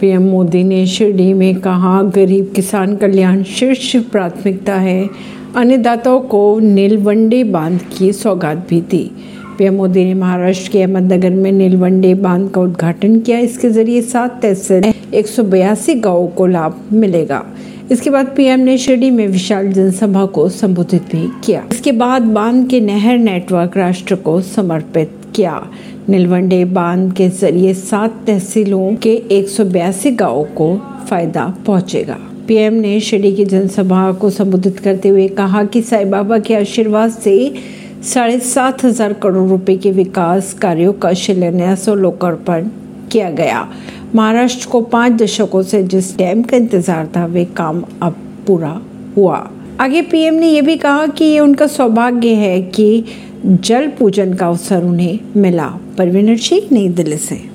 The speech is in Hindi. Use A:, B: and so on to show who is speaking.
A: पीएम मोदी ने शिरडी में कहा, गरीब किसान कल्याण शीर्ष प्राथमिकता है। अन्नदाताओं को नीलवंडे बाँध की सौगात भी दी। पीएम मोदी ने महाराष्ट्र के अहमदनगर में नीलवंडे बाँध का उद्घाटन किया। इसके ज़रिए सात तहसील, एक सौ बयासी गाँव को लाभ मिलेगा। इसके बाद पीएम ने शिरडी में विशाल जनसभा को संबोधित भी किया। इसके बाद बाँध के नहर नेटवर्क राष्ट्र को समर्पित किया। नीलवंडे बाँध के ज़रिए सात तहसीलों के एक सौ बयासी गाँव को फ़ायदा पहुंचेगा। पीएम ने शिरडी की जनसभा को संबोधित करते हुए कहा कि साई बाबा के आशीर्वाद से साढ़े सात हज़ार करोड़ रुपए के विकास कार्यों का शिलान्यास और लोकार्पण किया गया। महाराष्ट्र को पाँच दशकों से जिस डैम का इंतज़ार था, वे काम अब पूरा हुआ। आगे पीएम ने यह भी कहा कि ये उनका सौभाग्य है कि जल पूजन का अवसर उन्हें मिला। परवीन सिंह नई दिल्ली से।